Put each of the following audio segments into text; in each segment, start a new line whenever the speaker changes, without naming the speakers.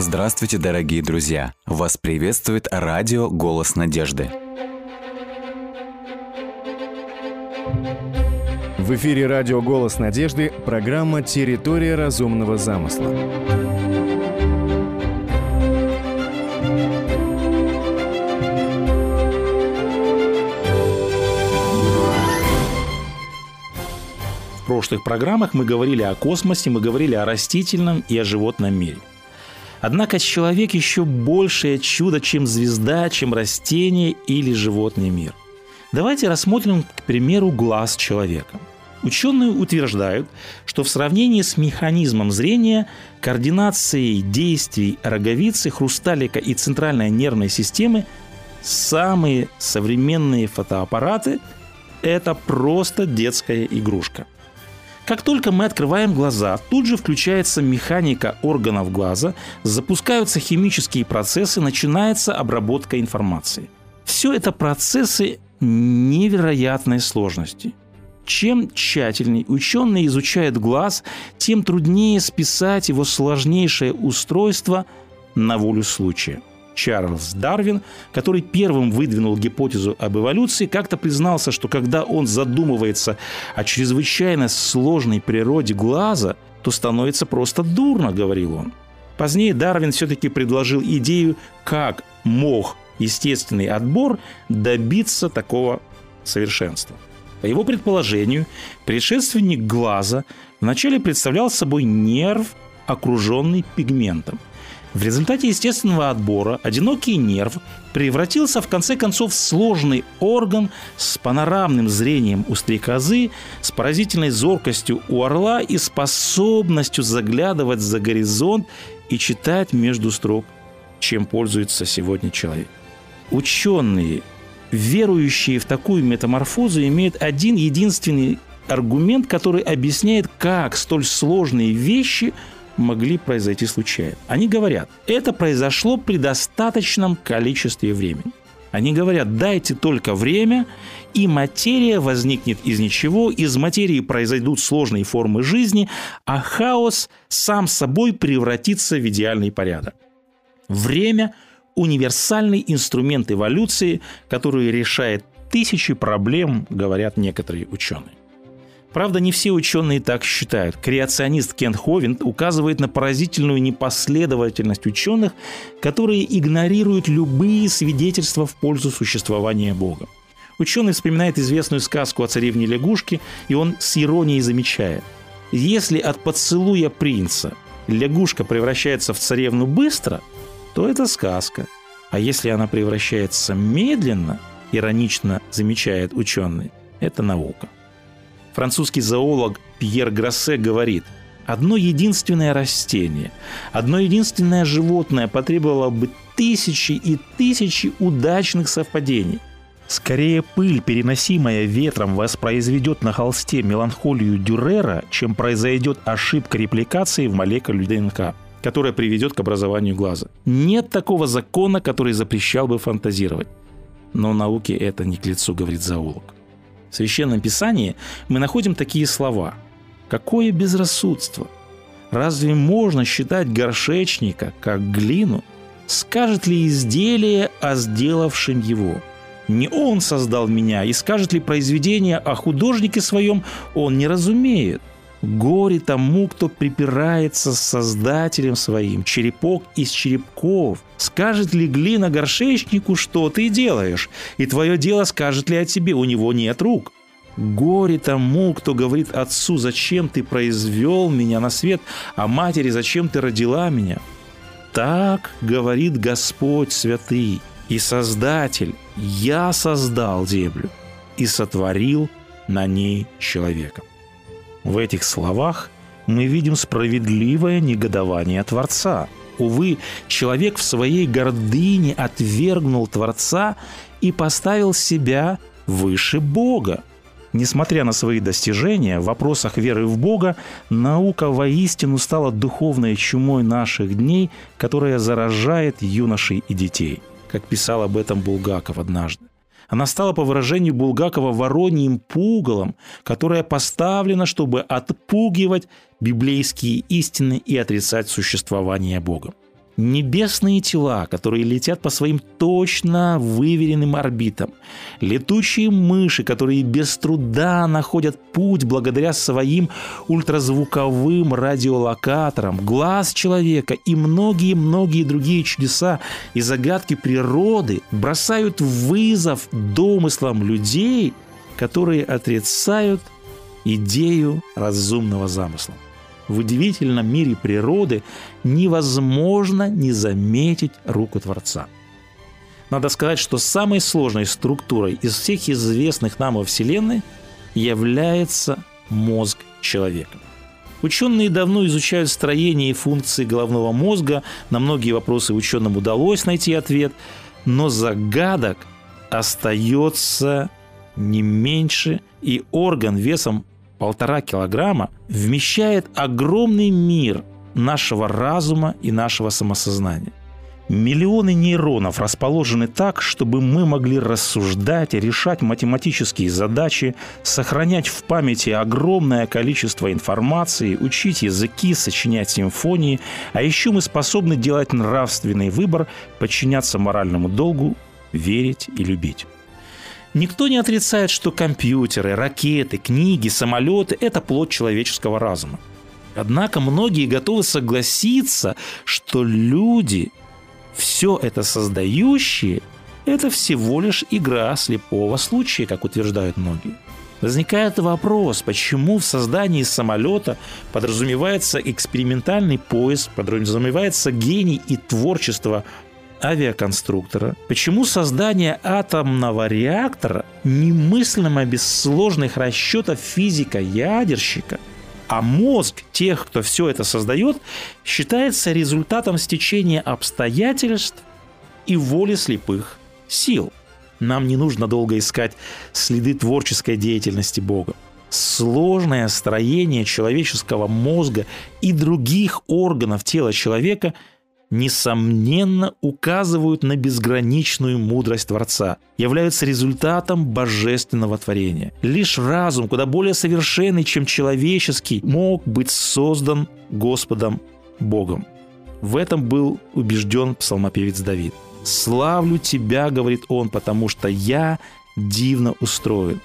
Здравствуйте, дорогие друзья! Вас приветствует радио «Голос надежды».
В эфире радио «Голос надежды» программа «Территория разумного замысла».
В прошлых программах мы говорили о космосе, мы говорили о растительном и о животном мире. Однако человек еще большее чудо, чем звезда, чем растение или животный мир. Давайте рассмотрим, к примеру, глаз человека. Ученые утверждают, что в сравнении с механизмом зрения, координацией действий роговицы, хрусталика и центральной нервной системы самые современные фотоаппараты – это просто детская игрушка – как только мы открываем глаза, тут же включается механика органов глаза, запускаются химические процессы, начинается обработка информации. Все это процессы невероятной сложности. Чем тщательней ученый изучает глаз, тем труднее списать его сложнейшее устройство на волю случая – Чарльз Дарвин, который первым выдвинул гипотезу об эволюции, как-то признался, что когда он задумывается о чрезвычайно сложной природе глаза, то становится просто дурно, говорил он. Позднее Дарвин все-таки предложил идею, как мог естественный отбор добиться такого совершенства. По его предположению, предшественник глаза вначале представлял собой нерв, окруженный пигментом – в результате естественного отбора одинокий нерв превратился в конце концов в сложный орган с панорамным зрением у стрекозы, с поразительной зоркостью у орла и способностью заглядывать за горизонт и читать между строк, чем пользуется сегодня человек. Ученые, верующие в такую метаморфозу, имеют один единственный аргумент, который объясняет, как столь сложные вещи – могли произойти случайно. Они говорят, это произошло при достаточном количестве времени. Они говорят, дайте только время, и материя возникнет из ничего, из материи произойдут сложные формы жизни, а хаос сам собой превратится в идеальный порядок. Время – универсальный инструмент эволюции, который решает тысячи проблем, говорят некоторые ученые. Правда, не все ученые так считают. Креационист Кент Ховин указывает на поразительную непоследовательность ученых, которые игнорируют любые свидетельства в пользу существования Бога. Ученый вспоминает известную сказку о царевне лягушке, и он с иронией замечает. Если от поцелуя принца лягушка превращается в царевну быстро, то это сказка. А если она превращается медленно, иронично замечает ученый, это наука. Французский зоолог Пьер Гроссе говорит, одно единственное растение, одно единственное животное потребовало бы тысячи и тысячи удачных совпадений. Скорее пыль, переносимая ветром, воспроизведет на холсте меланхолию Дюрера, чем произойдет ошибка репликации в молекуле ДНК которая приведет к образованию глаза. Нет такого закона, который запрещал бы фантазировать. Но науке это не к лицу, говорит зоолог. В Священном Писании мы находим такие слова. «Какое безрассудство! Разве можно считать горшечника, как глину? Скажет ли изделие о сделавшем его? Не он создал меня, и скажет ли произведение о художнике своем, он не разумеет. Горе тому, кто припирается с Создателем своим, черепок из черепков. Скажет ли глина горшечнику, что ты делаешь? И твое дело скажет ли о тебе, у него нет рук. Горе тому, кто говорит отцу, зачем ты произвел меня на свет, а матери, зачем ты родила меня. Так говорит Господь святый и Создатель, я создал землю и сотворил на ней человека. В этих словах мы видим справедливое негодование Творца. Увы, человек в своей гордыне отвергнул Творца и поставил себя выше Бога. Несмотря на свои достижения в вопросах веры в Бога, наука воистину стала духовной чумой наших дней, которая заражает юношей и детей, как писал об этом Булгаков однажды. Она стала, по выражению Булгакова, вороньим пугалом, которое поставлено, чтобы отпугивать библейские истины и отрицать существование Бога. Небесные тела, которые летят по своим точно выверенным орбитам. Летучие мыши, которые без труда находят путь благодаря своим ультразвуковым радиолокаторам. Глаз человека и многие-многие другие чудеса и загадки природы бросают вызов домыслам людей, которые отрицают идею разумного замысла в удивительном мире природы невозможно не заметить руку Творца. Надо сказать, что самой сложной структурой из всех известных нам во Вселенной является мозг человека. Ученые давно изучают строение и функции головного мозга, на многие вопросы ученым удалось найти ответ, но загадок остается не меньше, и орган весом полтора килограмма вмещает огромный мир нашего разума и нашего самосознания. Миллионы нейронов расположены так, чтобы мы могли рассуждать, решать математические задачи, сохранять в памяти огромное количество информации, учить языки, сочинять симфонии, а еще мы способны делать нравственный выбор, подчиняться моральному долгу, верить и любить. Никто не отрицает, что компьютеры, ракеты, книги, самолеты – это плод человеческого разума. Однако многие готовы согласиться, что люди, все это создающие, это всего лишь игра слепого случая, как утверждают многие. Возникает вопрос, почему в создании самолета подразумевается экспериментальный поиск, подразумевается гений и творчество авиаконструктора, почему создание атомного реактора немыслимо без сложных расчетов физика-ядерщика, а мозг тех, кто все это создает, считается результатом стечения обстоятельств и воли слепых сил. Нам не нужно долго искать следы творческой деятельности Бога. Сложное строение человеческого мозга и других органов тела человека – несомненно указывают на безграничную мудрость Творца, являются результатом божественного творения. Лишь разум, куда более совершенный, чем человеческий, мог быть создан Господом Богом. В этом был убежден псалмопевец Давид. «Славлю Тебя, — говорит он, — потому что я дивно устроен.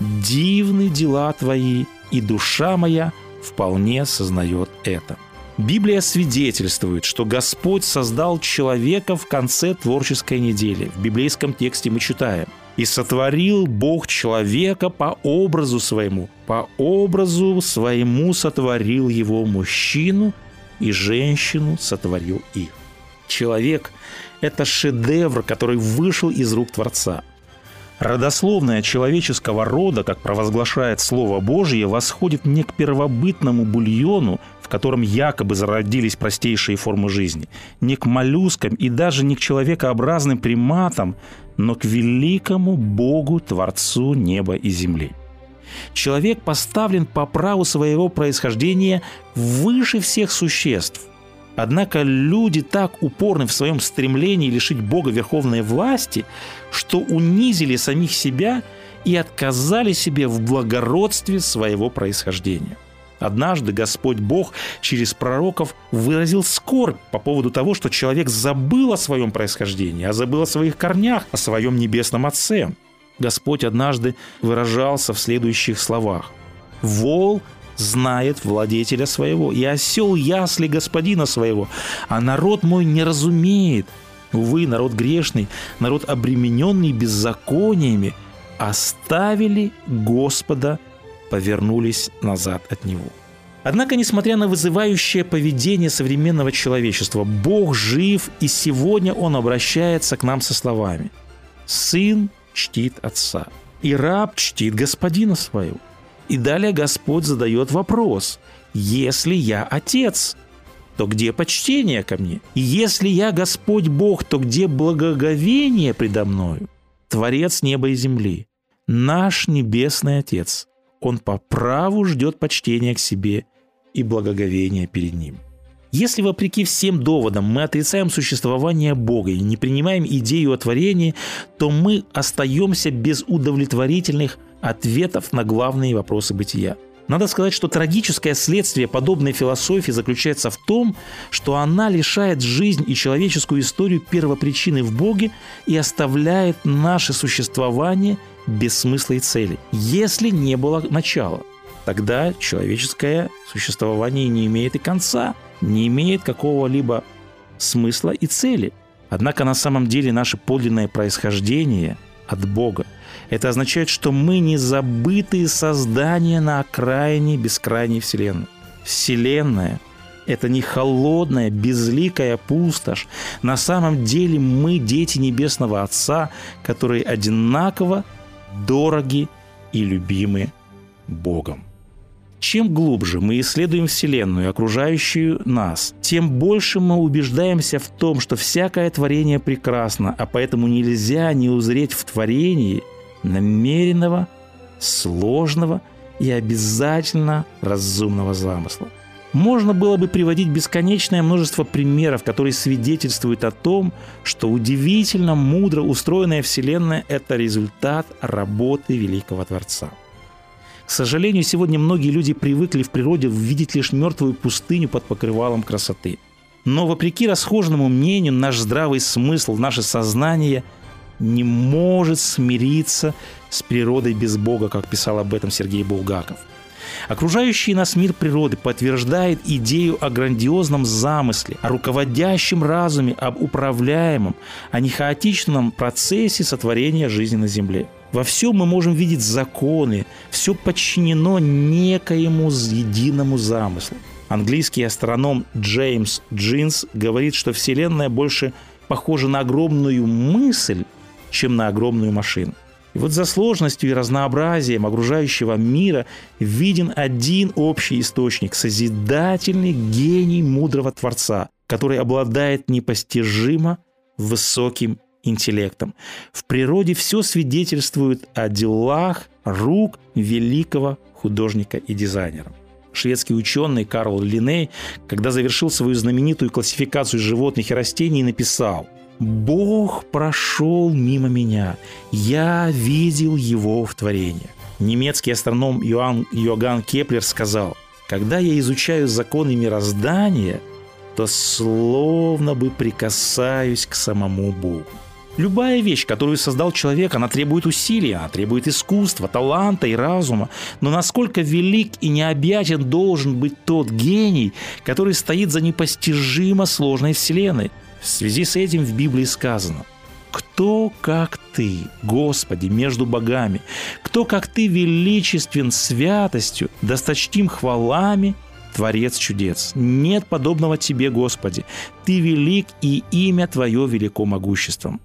Дивны дела Твои, и душа моя вполне сознает это». Библия свидетельствует, что Господь создал человека в конце творческой недели. В библейском тексте мы читаем «И сотворил Бог человека по образу своему, по образу своему сотворил его мужчину, и женщину сотворил их». Человек – это шедевр, который вышел из рук Творца. Родословная человеческого рода, как провозглашает Слово Божье, восходит не к первобытному бульону, котором якобы зародились простейшие формы жизни, не к моллюскам и даже не к человекообразным приматам, но к великому Богу, Творцу неба и земли. Человек поставлен по праву своего происхождения выше всех существ. Однако люди так упорны в своем стремлении лишить Бога верховной власти, что унизили самих себя и отказали себе в благородстве своего происхождения – Однажды Господь Бог через пророков выразил скорбь по поводу того, что человек забыл о своем происхождении, а забыл о своих корнях, о своем небесном Отце. Господь однажды выражался в следующих словах. «Вол знает владетеля своего, и осел ясли господина своего, а народ мой не разумеет. Увы, народ грешный, народ обремененный беззакониями, оставили Господа повернулись назад от него. Однако, несмотря на вызывающее поведение современного человечества, Бог жив, и сегодня Он обращается к нам со словами «Сын чтит отца, и раб чтит господина своего». И далее Господь задает вопрос «Если я отец, то где почтение ко мне? И если я Господь Бог, то где благоговение предо мною? Творец неба и земли, наш Небесный Отец, он по праву ждет почтения к себе и благоговения перед ним. Если вопреки всем доводам мы отрицаем существование Бога и не принимаем идею о творении, то мы остаемся без удовлетворительных ответов на главные вопросы бытия. Надо сказать, что трагическое следствие подобной философии заключается в том, что она лишает жизнь и человеческую историю первопричины в Боге и оставляет наше существование без смысла и цели. Если не было начала, тогда человеческое существование не имеет и конца, не имеет какого-либо смысла и цели. Однако на самом деле наше подлинное происхождение от Бога – это означает, что мы не забытые создания на окраине бескрайней Вселенной. Вселенная – это не холодная, безликая пустошь. На самом деле мы дети Небесного Отца, которые одинаково дороги и любимы Богом. Чем глубже мы исследуем Вселенную, окружающую нас, тем больше мы убеждаемся в том, что всякое творение прекрасно, а поэтому нельзя не узреть в творении – намеренного, сложного и обязательно разумного замысла. Можно было бы приводить бесконечное множество примеров, которые свидетельствуют о том, что удивительно мудро устроенная Вселенная – это результат работы Великого Творца. К сожалению, сегодня многие люди привыкли в природе видеть лишь мертвую пустыню под покрывалом красоты. Но вопреки расхожему мнению, наш здравый смысл, наше сознание – не может смириться с природой без Бога, как писал об этом Сергей Булгаков. Окружающий нас мир природы подтверждает идею о грандиозном замысле, о руководящем разуме, об управляемом, а не хаотичном процессе сотворения жизни на Земле. Во всем мы можем видеть законы, все подчинено некоему единому замыслу. Английский астроном Джеймс Джинс говорит, что Вселенная больше похожа на огромную мысль, чем на огромную машину. И вот за сложностью и разнообразием окружающего мира виден один общий источник – созидательный гений мудрого Творца, который обладает непостижимо высоким интеллектом. В природе все свидетельствует о делах рук великого художника и дизайнера. Шведский ученый Карл Линей, когда завершил свою знаменитую классификацию животных и растений, написал – Бог прошел мимо меня. Я видел его в творении. Немецкий астроном Йоанн, Йоганн Кеплер сказал, когда я изучаю законы мироздания, то словно бы прикасаюсь к самому Богу. Любая вещь, которую создал человек, она требует усилия, она требует искусства, таланта и разума. Но насколько велик и необъятен должен быть тот гений, который стоит за непостижимо сложной вселенной – в связи с этим в Библии сказано «Кто, как ты, Господи, между богами? Кто, как ты, величествен святостью, досточтим хвалами, Творец чудес. Нет подобного Тебе, Господи. Ты велик, и имя Твое велико могуществом.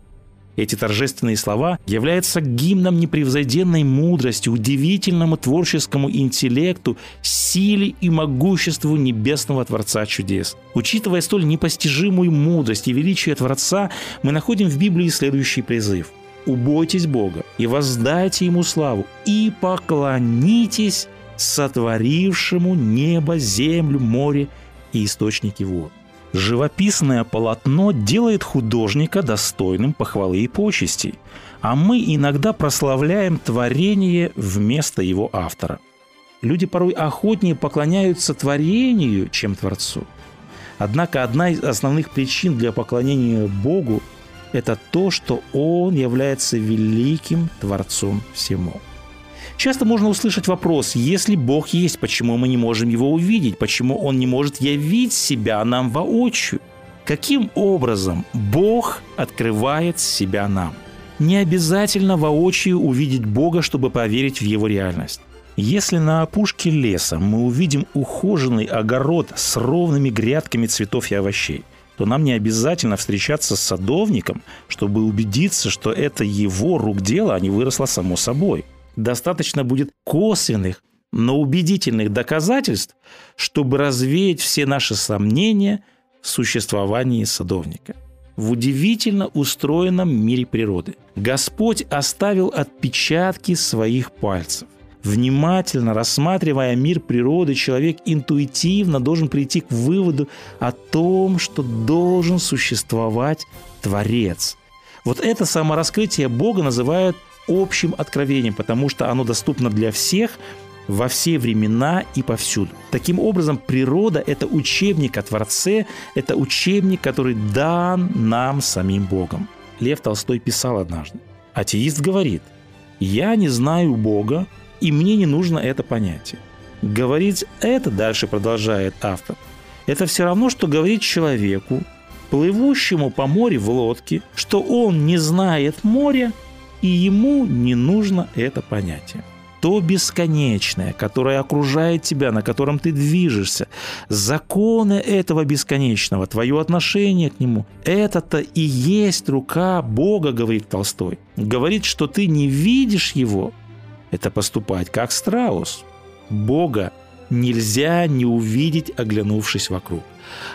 Эти торжественные слова являются гимном непревзойденной мудрости, удивительному творческому интеллекту, силе и могуществу небесного Творца чудес. Учитывая столь непостижимую мудрость и величие Творца, мы находим в Библии следующий призыв. «Убойтесь Бога и воздайте Ему славу, и поклонитесь сотворившему небо, землю, море и источники вод». Живописное полотно делает художника достойным похвалы и почестей, а мы иногда прославляем творение вместо его автора. Люди порой охотнее поклоняются творению, чем Творцу. Однако одна из основных причин для поклонения Богу – это то, что Он является великим Творцом всему. Часто можно услышать вопрос, если Бог есть, почему мы не можем его увидеть, почему Он не может явить себя нам воочию? Каким образом Бог открывает себя нам? Не обязательно воочию увидеть Бога, чтобы поверить в Его реальность. Если на опушке леса мы увидим ухоженный огород с ровными грядками цветов и овощей, то нам не обязательно встречаться с садовником, чтобы убедиться, что это его рук дело, а не выросло само собой – достаточно будет косвенных, но убедительных доказательств, чтобы развеять все наши сомнения в существовании садовника. В удивительно устроенном мире природы Господь оставил отпечатки своих пальцев. Внимательно рассматривая мир природы, человек интуитивно должен прийти к выводу о том, что должен существовать Творец. Вот это самораскрытие Бога называют общим откровением, потому что оно доступно для всех во все времена и повсюду. Таким образом, природа – это учебник о Творце, это учебник, который дан нам самим Богом. Лев Толстой писал однажды. Атеист говорит, «Я не знаю Бога, и мне не нужно это понятие». Говорить это, дальше продолжает автор, это все равно, что говорить человеку, плывущему по морю в лодке, что он не знает моря, и ему не нужно это понятие. То бесконечное, которое окружает тебя, на котором ты движешься, законы этого бесконечного, твое отношение к нему, это-то и есть рука Бога, говорит Толстой. Говорит, что ты не видишь его, это поступать как страус. Бога нельзя не увидеть, оглянувшись вокруг.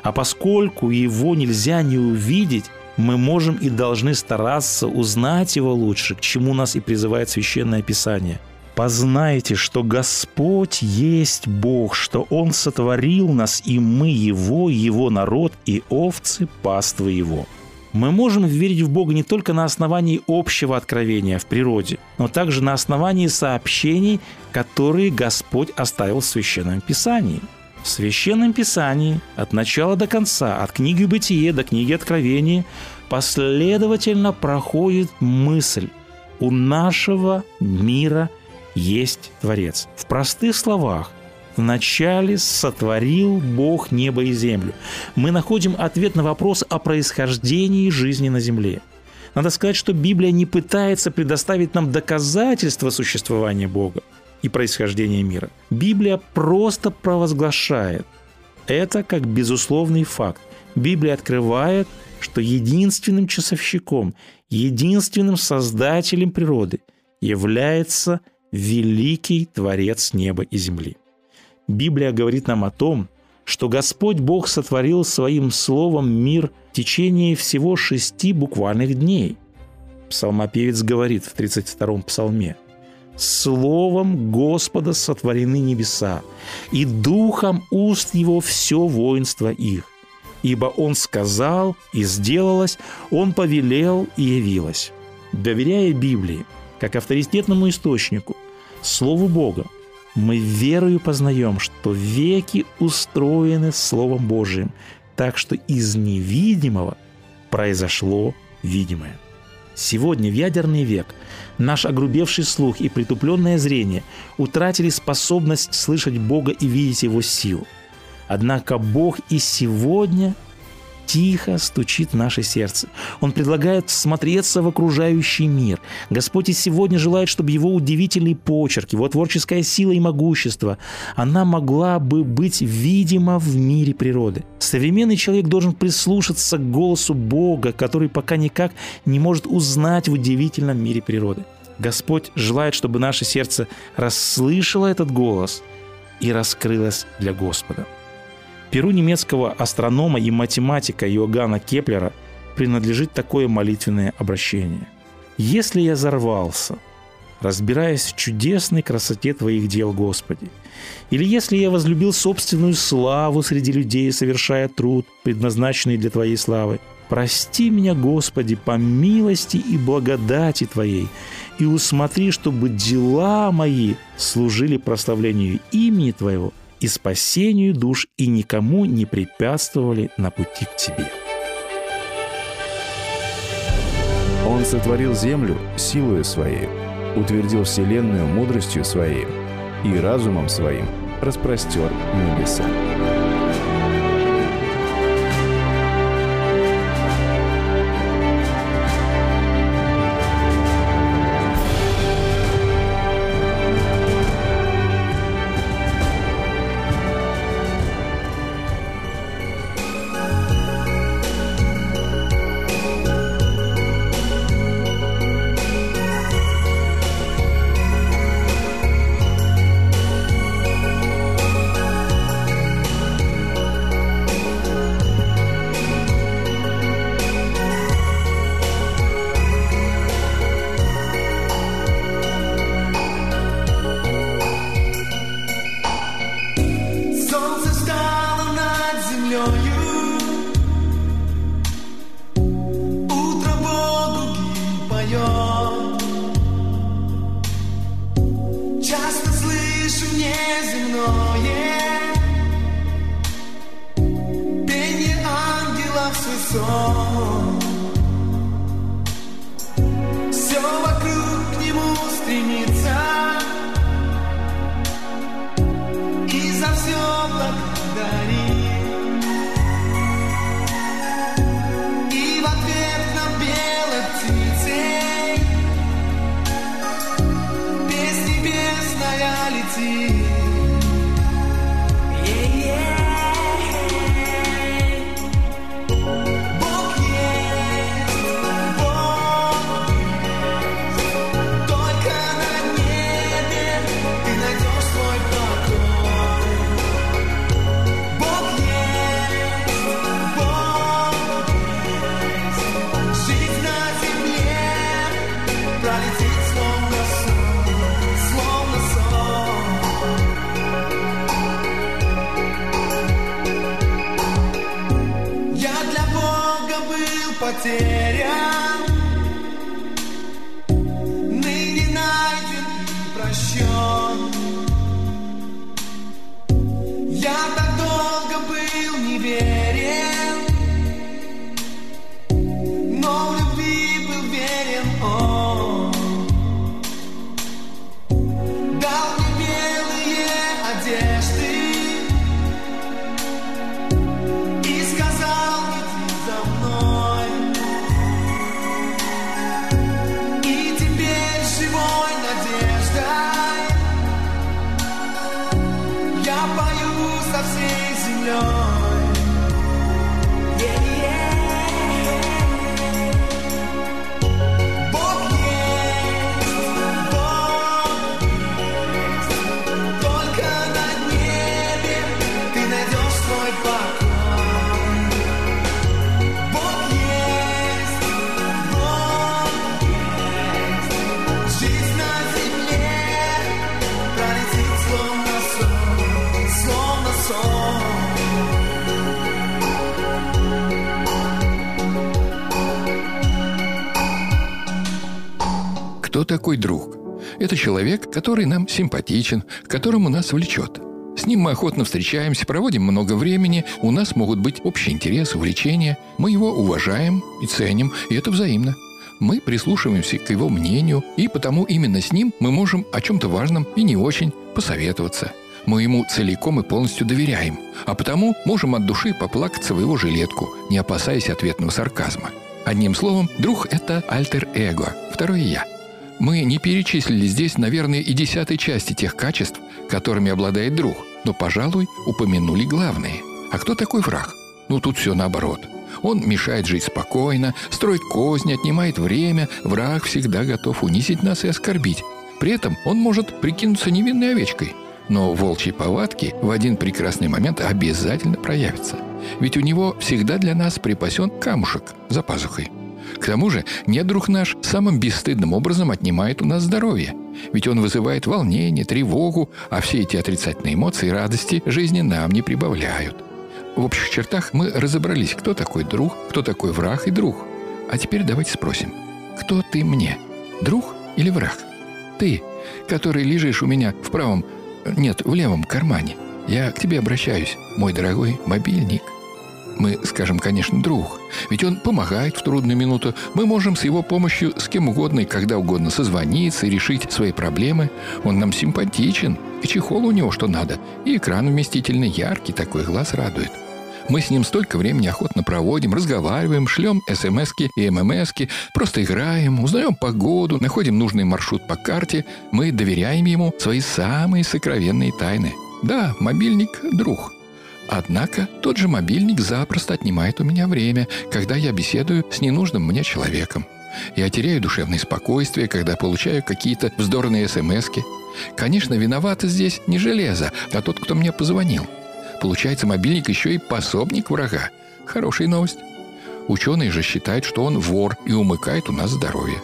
А поскольку его нельзя не увидеть, мы можем и должны стараться узнать его лучше, к чему нас и призывает Священное Писание. «Познайте, что Господь есть Бог, что Он сотворил нас, и мы Его, Его народ, и овцы паствы Его». Мы можем верить в Бога не только на основании общего откровения в природе, но также на основании сообщений, которые Господь оставил в Священном Писании. В Священном Писании от начала до конца, от книги Бытие до книги Откровения, последовательно проходит мысль «У нашего мира есть Творец». В простых словах, Вначале сотворил Бог небо и землю. Мы находим ответ на вопрос о происхождении жизни на земле. Надо сказать, что Библия не пытается предоставить нам доказательства существования Бога и происхождения мира. Библия просто провозглашает это как безусловный факт. Библия открывает, что единственным часовщиком, единственным создателем природы является великий Творец неба и земли. Библия говорит нам о том, что Господь Бог сотворил своим словом мир в течение всего шести буквальных дней. Псалмопевец говорит в 32-м псалме «Словом Господа сотворены небеса, и духом уст Его все воинство их. Ибо Он сказал, и сделалось, Он повелел, и явилось». Доверяя Библии, как авторитетному источнику, Слову Бога, мы верою познаем, что веки устроены Словом Божиим, так что из невидимого произошло видимое. Сегодня, в ядерный век, наш огрубевший слух и притупленное зрение утратили способность слышать Бога и видеть Его силу. Однако Бог и сегодня – тихо стучит в наше сердце. Он предлагает смотреться в окружающий мир. Господь и сегодня желает, чтобы его удивительный почерк, его творческая сила и могущество, она могла бы быть видима в мире природы. Современный человек должен прислушаться к голосу Бога, который пока никак не может узнать в удивительном мире природы. Господь желает, чтобы наше сердце расслышало этот голос и раскрылось для Господа. Перу немецкого астронома и математика Иоганна Кеплера принадлежит такое молитвенное обращение. «Если я взорвался, разбираясь в чудесной красоте Твоих дел, Господи, или если я возлюбил собственную славу среди людей, совершая труд, предназначенный для Твоей славы, прости меня, Господи, по милости и благодати Твоей, и усмотри, чтобы дела мои служили прославлению имени Твоего и спасению душ и никому не препятствовали на пути к Тебе.
Он сотворил землю силою Своей, утвердил вселенную мудростью Своей и разумом Своим распростер небеса.
song я пою со всей землей.
Такой друг? Это человек, который нам симпатичен, которому нас влечет. С ним мы охотно встречаемся, проводим много времени, у нас могут быть общий интерес, увлечения. Мы его уважаем и ценим, и это взаимно. Мы прислушиваемся к его мнению, и потому именно с ним мы можем о чем-то важном и не очень посоветоваться. Мы ему целиком и полностью доверяем, а потому можем от души поплакаться в его жилетку, не опасаясь ответного сарказма. Одним словом, друг – это альтер-эго, второе «я». Мы не перечислили здесь, наверное, и десятой части тех качеств, которыми обладает друг, но, пожалуй, упомянули главные. А кто такой враг? Ну, тут все наоборот. Он мешает жить спокойно, строит козни, отнимает время. Враг всегда готов унизить нас и оскорбить. При этом он может прикинуться невинной овечкой. Но волчьи повадки в один прекрасный момент обязательно проявятся. Ведь у него всегда для нас припасен камушек за пазухой. К тому же недруг наш самым бесстыдным образом отнимает у нас здоровье. Ведь он вызывает волнение, тревогу, а все эти отрицательные эмоции и радости жизни нам не прибавляют. В общих чертах мы разобрались, кто такой друг, кто такой враг и друг. А теперь давайте спросим, кто ты мне, друг или враг? Ты, который лежишь у меня в правом, нет, в левом кармане. Я к тебе обращаюсь, мой дорогой мобильник. Мы скажем, конечно, друг. Ведь он помогает в трудную минуту. Мы можем с его помощью с кем угодно и когда угодно созвониться и решить свои проблемы. Он нам симпатичен. И чехол у него что надо. И экран вместительный, яркий, такой глаз радует. Мы с ним столько времени охотно проводим, разговариваем, шлем смски и ммски, просто играем, узнаем погоду, находим нужный маршрут по карте. Мы доверяем ему свои самые сокровенные тайны. Да, мобильник – друг. Однако тот же мобильник запросто отнимает у меня время, когда я беседую с ненужным мне человеком. Я теряю душевное спокойствие, когда получаю какие-то вздорные смски. Конечно, виноваты здесь не железо, а тот, кто мне позвонил. Получается, мобильник еще и пособник врага. Хорошая новость. Ученые же считают, что он вор и умыкает у нас здоровье.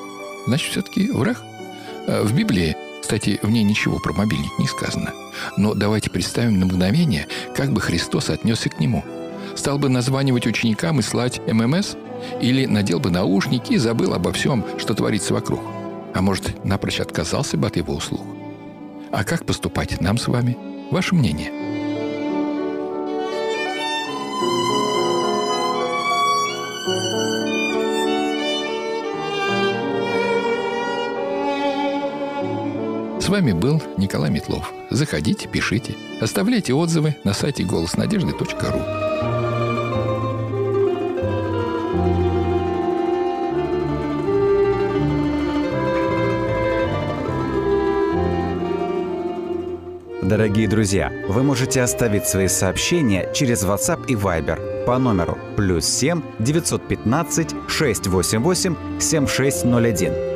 Значит, все-таки враг? А В Библии, кстати, в ней ничего про мобильник не сказано. Но давайте представим на мгновение, как бы Христос отнесся к нему. Стал бы названивать ученикам и слать ММС? Или надел бы наушники и забыл обо всем, что творится вокруг? А может, напрочь отказался бы от его услуг? А как поступать нам с вами? Ваше мнение? С вами был Николай Метлов. Заходите, пишите, оставляйте отзывы на сайте голоснадежды.ру.
Дорогие друзья, вы можете оставить свои сообщения через WhatsApp и Viber по номеру плюс 7 915 688 7601